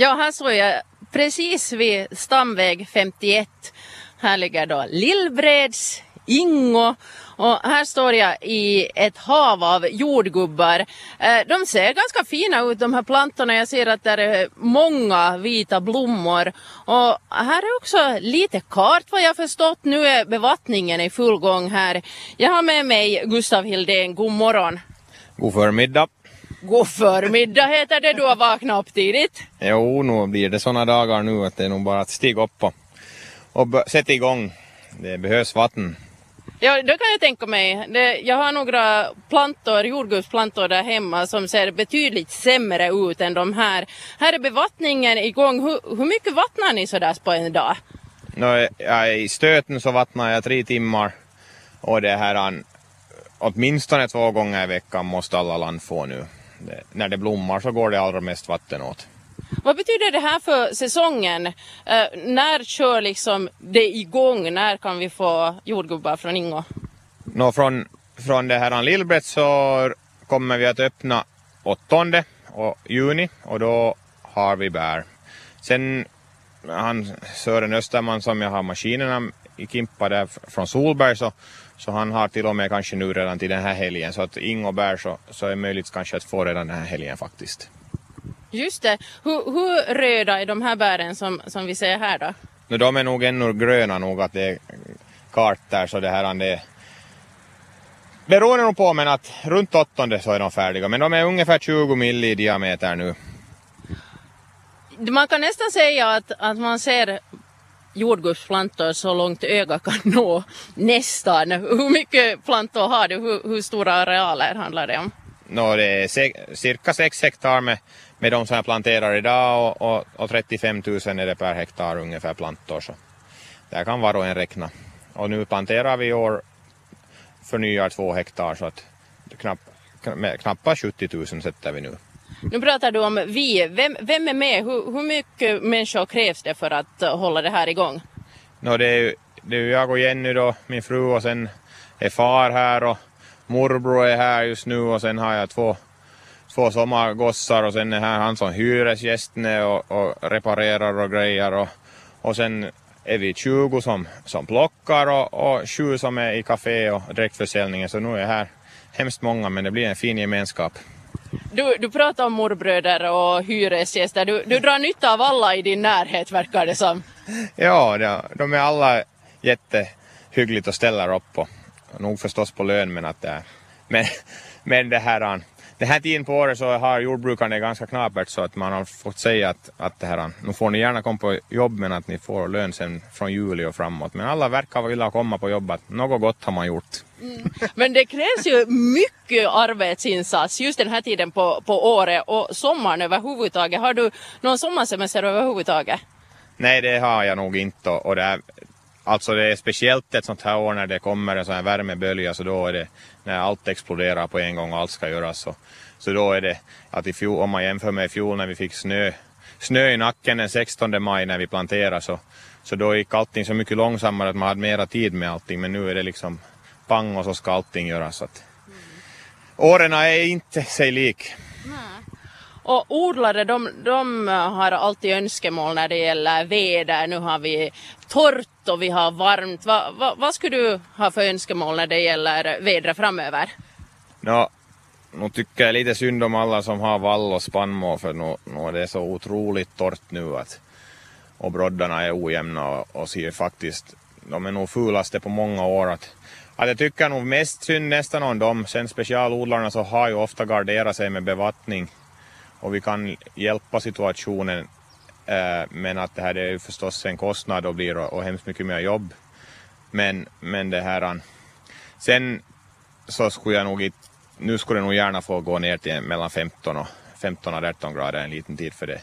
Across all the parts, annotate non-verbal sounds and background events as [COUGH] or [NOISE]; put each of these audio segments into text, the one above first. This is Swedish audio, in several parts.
Ja, här står jag precis vid stamväg 51. Här ligger då Lillbreds, Ingo och här står jag i ett hav av jordgubbar. Eh, de ser ganska fina ut de här plantorna. Jag ser att det är många vita blommor. Och här är också lite kart vad jag förstått. Nu är bevattningen i full gång här. Jag har med mig Gustav Hildén. God morgon. God förmiddag. God förmiddag heter det. Du har vaknat upp tidigt. Jo, nu blir det såna dagar nu att det är nog bara att stiga upp och, och sätta igång. Det behövs vatten. Ja, det kan jag tänka mig. Det, jag har några plantor, jordgubbsplantor där hemma som ser betydligt sämre ut än de här. Här är bevattningen igång. Hur, hur mycket vattnar ni sådär på en dag? No, ja, I stöten så vattnar jag tre timmar och det här åtminstone två gånger i veckan måste alla land få nu. När det blommar så går det allra mest vatten åt. Vad betyder det här för säsongen? Uh, när kör liksom det igång? När kan vi få jordgubbar från Ingo? No, från, från det här Lillbrett så kommer vi att öppna 8 och juni och då har vi bär. Sen han Sören Österman som jag har maskinerna i Kimpa där från Solberg så, så han har till och med kanske nu redan till den här helgen så att Ingo bär så, så är det möjligt kanske att få redan den här helgen faktiskt. Just det. Hur, hur röda är de här bären som, som vi ser här då? No, de är nog ännu gröna nog att det är kart där så det här det beror nog på men att runt åttonde så är de färdiga men de är ungefär 20 mil i diameter nu. Man kan nästan säga att, att man ser jordgubbsplantor så långt öga kan nå nästan. Hur mycket plantor har du? Hur, hur stora arealer handlar det om? No, det är cirka 6 hektar med med de som jag planterar idag och, och, och 35 000 är det per hektar ungefär plantor. Så där kan var och en räkna. Och nu planterar vi i år förnyar två hektar så att knapp, knappt 70 000 sätter vi nu. Nu pratar du om vi. Vem, vem är med? Hur, hur mycket människor krävs det för att eh, hålla det här igång? No, det, är, det är jag och Jenny då, min fru och sen är far här och morbror är här just nu och sen har jag två två sommargossar och sen är här han som hyresgäst och, och reparerar och grejer och, och sen är vi 20 som, som plockar och, och 7 som är i café och direktförsäljningen så nu är här hemskt många men det blir en fin gemenskap. Du, du pratar om morbröder och hyresgäster. Du, du drar nytta av alla i din närhet verkar det som. ja, de, är alla jättehyggligt och ställer upp och nog förstås på lön men att det är, men, men det här den här tiden på året så har jordbrukarna det ganska knapert så att man har fått säga att, att det här, nu får ni gärna komma på jobb men att ni får lön sen från juli och framåt. Men alla verkar vilja komma på jobb, att något gott har man gjort. Mm. Men det krävs ju mycket arbetsinsats just den här tiden på, på året och sommaren överhuvudtaget. Har du någon sommarsemester överhuvudtaget? Nej, det har jag nog inte och det är, Alltså det är speciellt ett sånt här år när det kommer en sån här värmebölja så då är det när allt exploderar på en gång och allt ska göras. Så, så då är det att i fjol, om man jämför med i fjol när vi fick snö, snö i nacken den 16 maj när vi planterade så, så då gick allting så mycket långsammare att man hade mera tid med allting men nu är det liksom pang och så ska allting göras. Så att, mm. Åren är inte sig lik. Och odlare de, de har alltid önskemål när det gäller väder. Nu har vi torrt och vi har varmt. Va, va, vad skulle du ha för önskemål när det gäller vädret framöver? No, nu tycker jag lite synd om alla som har vall och spannmål för nu, nu är det så otroligt torrt nu att och broddarna är ojämna och, och ser faktiskt, de är nog fulaste på många år. Att, att jag tycker nog mest synd nästan om dem. Sen specialodlarna så har ju ofta garderat sig med bevattning och vi kan hjälpa situationen eh, men att det här är ju förstås en kostnad och blir och, och hemskt mycket mer jobb. Men, men det här eh, sen så skulle jag nog inte, nu skulle jag nog gärna få gå ner till mellan 15 och 15 och 18 grader en liten tid för det,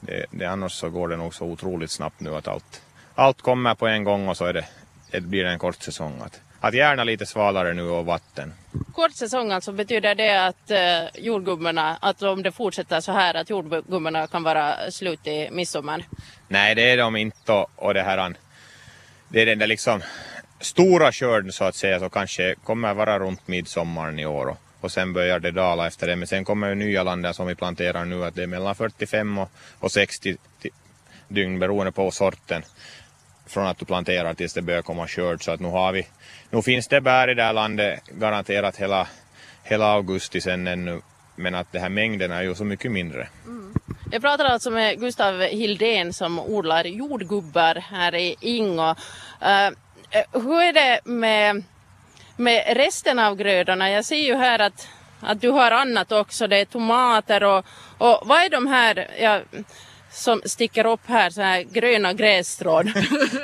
det, det annars så går det nog så otroligt snabbt nu att allt, allt kommer på en gång och så är det, det blir en kort säsong. Att, att gärna lite svalare nu och vatten. Kort säsong alltså betyder det att eh, jordgubbarna, att om det fortsätter så här att jordgubbarna kan vara slut i midsommar? Nej det är de inte och det här det är den där liksom stora skörden så att säga så kanske kommer vara runt midsommaren i år och, och sen börjar det dala efter det. Men sen kommer ju nya land som vi planterar nu att det är mellan 45 och, och 60 dygn beroende på sorten från att du planterar tills det börjar komma skörd. Så att nu har vi, nu finns det bär i det här landet garanterat hela, hela augusti sen ännu. Men att det här mängden är ju så mycket mindre. Mm. Jag pratar alltså med Gustav Hildén som odlar jordgubbar här i Ingo. Uh, hur är det med, med resten av grödorna? Jag ser ju här att, att du har annat också. Det är tomater och, och vad är de här? Ja, som sticker upp här, så här gröna grässtrån. [LAUGHS]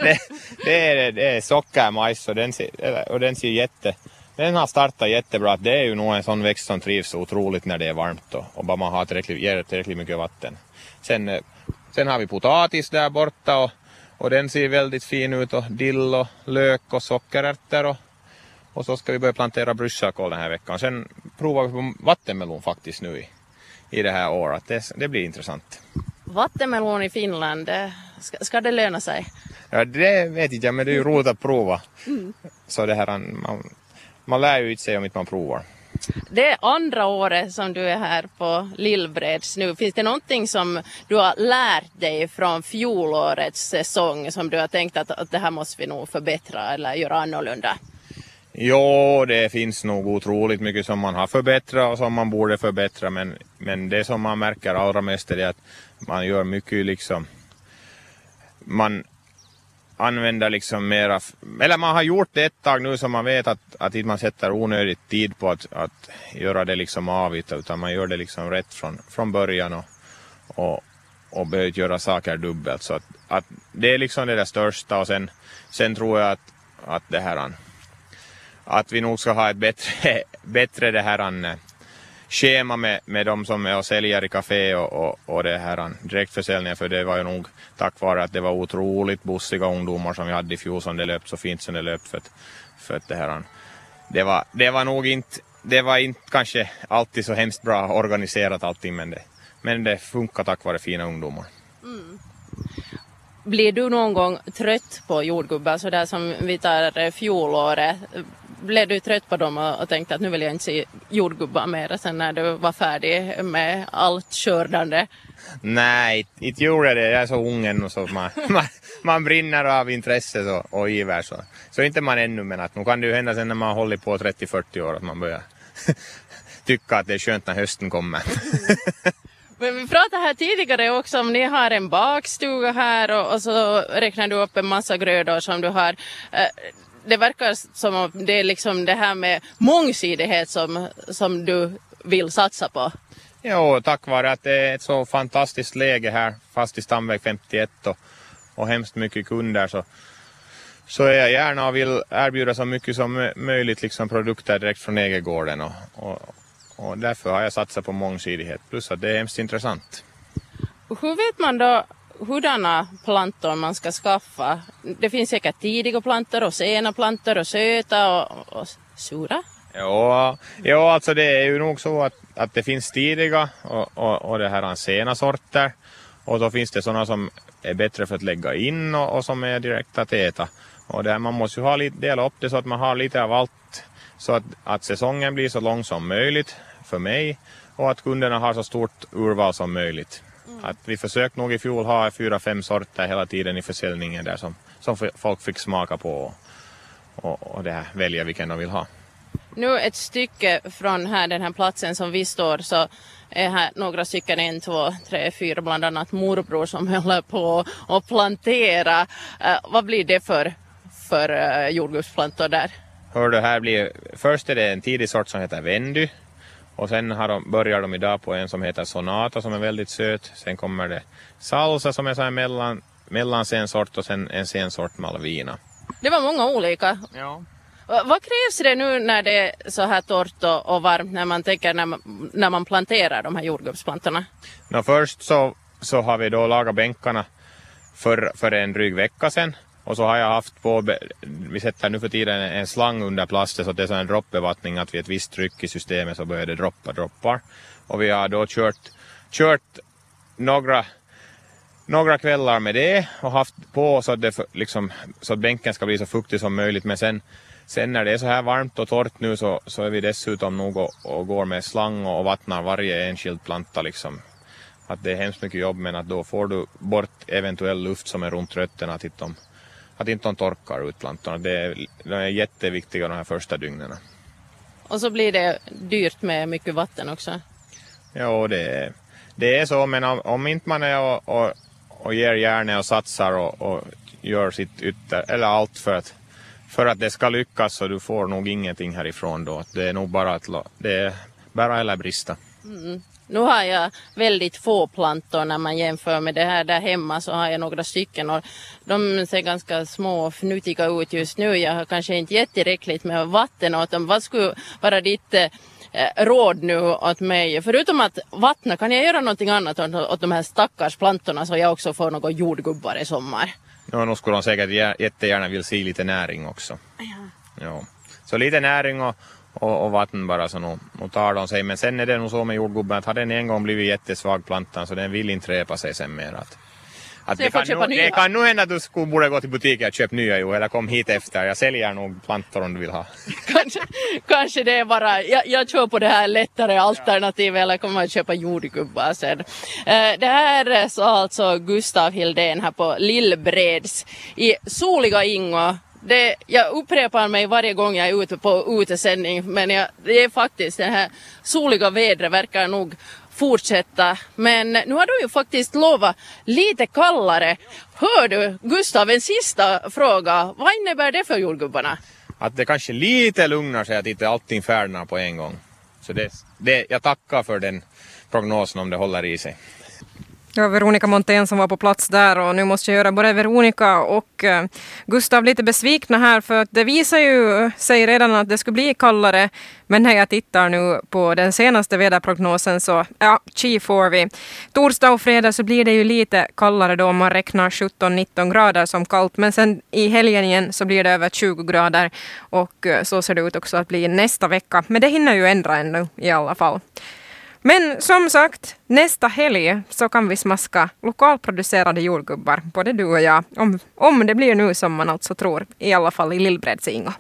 det, det, är, det är sockermajs och den, ser, och den ser jätte... Den har startat jättebra. Det är ju nog en sån växt som trivs otroligt när det är varmt och, och bara man har tillräckligt, ger tillräckligt mycket vatten. Sen, eh, sen har vi potatis där borta och, och den ser väldigt fin ut och dill och lök och sockerärtor och, och så ska vi börja plantera brysselkål den här veckan. Sen provar vi på vattenmelon faktiskt nu i, i det här året. Det, det blir intressant. Vattenmelon i Finland, ska, ska det löna sig? Ja, det vet jag, men det är ju roligt att prova. Mm. Så det här, man, man lär ju inte sig om inte man provar. Det är andra året som du är här på Lillbreds nu. Finns det någonting som du har lärt dig från fjolårets säsong som du har tänkt att, att det här måste vi nog förbättra eller göra annorlunda? Jo, det finns nog otroligt mycket som man har förbättrat och som man borde förbättra men, men det som man märker allra mest är att man gör mycket liksom man använder liksom mera, eller man har gjort det ett tag nu så man vet att, att inte man sätter onödigt tid på att, att göra det liksom avigt utan man gör det liksom rätt från, från början och, och, och behöver göra saker dubbelt. Så att, att det är liksom det där största och sen, sen tror jag att, att det här att vi nog ska ha ett bättre, [LAUGHS] bättre det här eh, schema med, med de som är och säljer i café och, och, och det här eh, direktförsäljningen för det var ju nog tack vare att det var otroligt bussiga ungdomar som vi hade i fjol som det löpt så fint som det löpt för att, för att det här eh, det var, det var nog inte det var inte kanske alltid så hemskt bra organiserat allting men det, men det funkar tack vare fina ungdomar. Mm. Blir du någon gång trött på jordgubbar sådär som vi tar fjolåret? Blev du trött på dem och, och tänkte att nu vill jag inte se jordgubbar mer sen när du var färdig med allt skördande? Nej, inte gjorde jag det. Jag är så ung ännu så man, [LAUGHS] man, man brinner av intresse så, och iver. Så. så inte man ännu men att nu kan det ju hända sen när man har hållit på 30-40 år att man börjar [LAUGHS] tycka att det är skönt när hösten kommer. [LAUGHS] Men vi pratade här tidigare också om ni har en bakstuga här och, och så räknar du upp en massa grödor som du har. Det verkar som om det är liksom det här med mångsidighet som, som du vill satsa på. Jo, tack vare att det är ett så fantastiskt läge här fast i Stamväg 51 och, och hemskt mycket kunder så, så är jag gärna och vill erbjuda så mycket som möjligt liksom produkter direkt från Egergården och, och, och därför har jag satsat på mångsidighet plus att det är hemskt intressant. Hur vet man då hurdana plantor man ska skaffa. Det finns säkert tidiga plantor och sena plantor och söta och, och sura. Ja, ja, alltså det är ju nog så att, att det finns tidiga och, och, och det här sena sorter. Och då finns det sådana som är bättre för att lägga in och, och som är direkt att äta. Och det här, man måste ju ha lite, dela upp det så att man har lite av allt. Så att, att säsongen blir så lång som möjligt för mig och att kunderna har så stort urval som möjligt. Att vi försökte nog i fjol ha fyra, fem sorter hela tiden i försäljningen där som, som folk fick smaka på och, och, det här, välja vilken de vill ha. Nu ett stycke från här, den här platsen som vi står så är här några stycken, en, två, tre, fyra, bland annat morbror som [LAUGHS] håller på att plantera. Uh, vad blir det för, för uh, jordgubbsplantor där? Hör du, här blir, först är det en tidig sort som heter Vendy och sen har de, börjar de idag på en som heter Sonata som är väldigt söt. Sen kommer det Salsa som är så här mellan, mellan sen sort och sen en sen sort Malvina. Det var många olika. Ja. Vad krävs det nu när det är så här torrt och, och varmt när man tänker när man, när man planterar de här jordgubbsplantorna? No, först så, så har vi då lagat bänkarna för, för en dryg vecka sedan och så har jag haft på, vi sätter nu för tiden en slang under plasten så att det är så en droppbevattning att vid ett visst tryck i systemet så börjar det droppa droppar. Och vi har då kört, kört några, några kvällar med det och haft på så att, det liksom, så att bänken ska bli så fuktig som möjligt men sen Sen när det är så här varmt och torrt nu så, så är vi dessutom nog och, och går med slang och vattnar varje enskild planta liksom. Att det är hemskt mycket jobb men att då får du bort eventuell luft som är runt rötterna att de, att inte de torkar ut plantorna. Det är, de är jätteviktiga de här första dygnen. Och så blir det dyrt med mycket vatten också. Ja, det är, det är så men om, om inte man är och, och, och ger järnet och satsar och, och gör sitt ytter, eller allt för att för att det ska lyckas så du får nog ingenting härifrån då. Det är nog bara att det är bara eller brista. Mm. Nu har jag väldigt få plantor när man jämför med det här där hemma så har jag några stycken och de ser ganska små och fnutiga ut just nu. Jag har kanske inte gett tillräckligt med vatten åt dem. Vad skulle vara ditt eh, råd nu åt mig? Förutom att vattna, kan jag göra någonting annat åt, de här stackars plantorna så jag också får något jordgubbar i sommar? Ja, nu skulle de säkert jättegärna vilja se lite näring också. Ja. ja. Så lite näring och, och, och vatten bara så nu, nu tar de sig. Men sen är det nog så med jordgubben att har den en gång blivit jättesvag plantan så den vill inte repa sig sen mer. Att, att det, kan nu, det kan nog hända att du skulle borde gå till butiken och köpa nya ju, eller kom hit efter. Jag säljer nog plantor om du vill ha. [LAUGHS] kanske, kanske det är bara, jag, jag kör på det här lättare alternativet eller kommer att köpa jordgubbar sen. Eh, det här sa alltså Gustav Hildén här på Lillbreds i soliga Ingo det, jag upprepar mig varje gång jag är ute på utesändning men jag, det är faktiskt det här soliga vädret verkar nog fortsätta. Men nu har du ju faktiskt lovat lite kallare. Hör du Gustav, en sista fråga. Vad innebär det för jordgubbarna? Att det kanske lite lugnar sig att inte allting färdnar på en gång. Så det, det, jag tackar för den prognosen om det håller i sig. Det var Veronica Montén som var på plats där och nu måste jag göra både Veronica och eh, Gustav lite besvikna här för att det visar ju sig redan att det skulle bli kallare. Men när jag tittar nu på den senaste väderprognosen så ja, chi får vi. Torsdag och fredag så blir det ju lite kallare då om man räknar 17-19 grader som kallt. Men sen i helgen igen så blir det över 20 grader och eh, så ser det ut också att bli nästa vecka. Men det hinner ju ändra ännu i alla fall. Men som sagt, nästa helg så kan vi smaska lokalproducerade jordgubbar, både du och jag. Om, om det blir nu som man alltså tror, i alla fall i Lillbredsingo.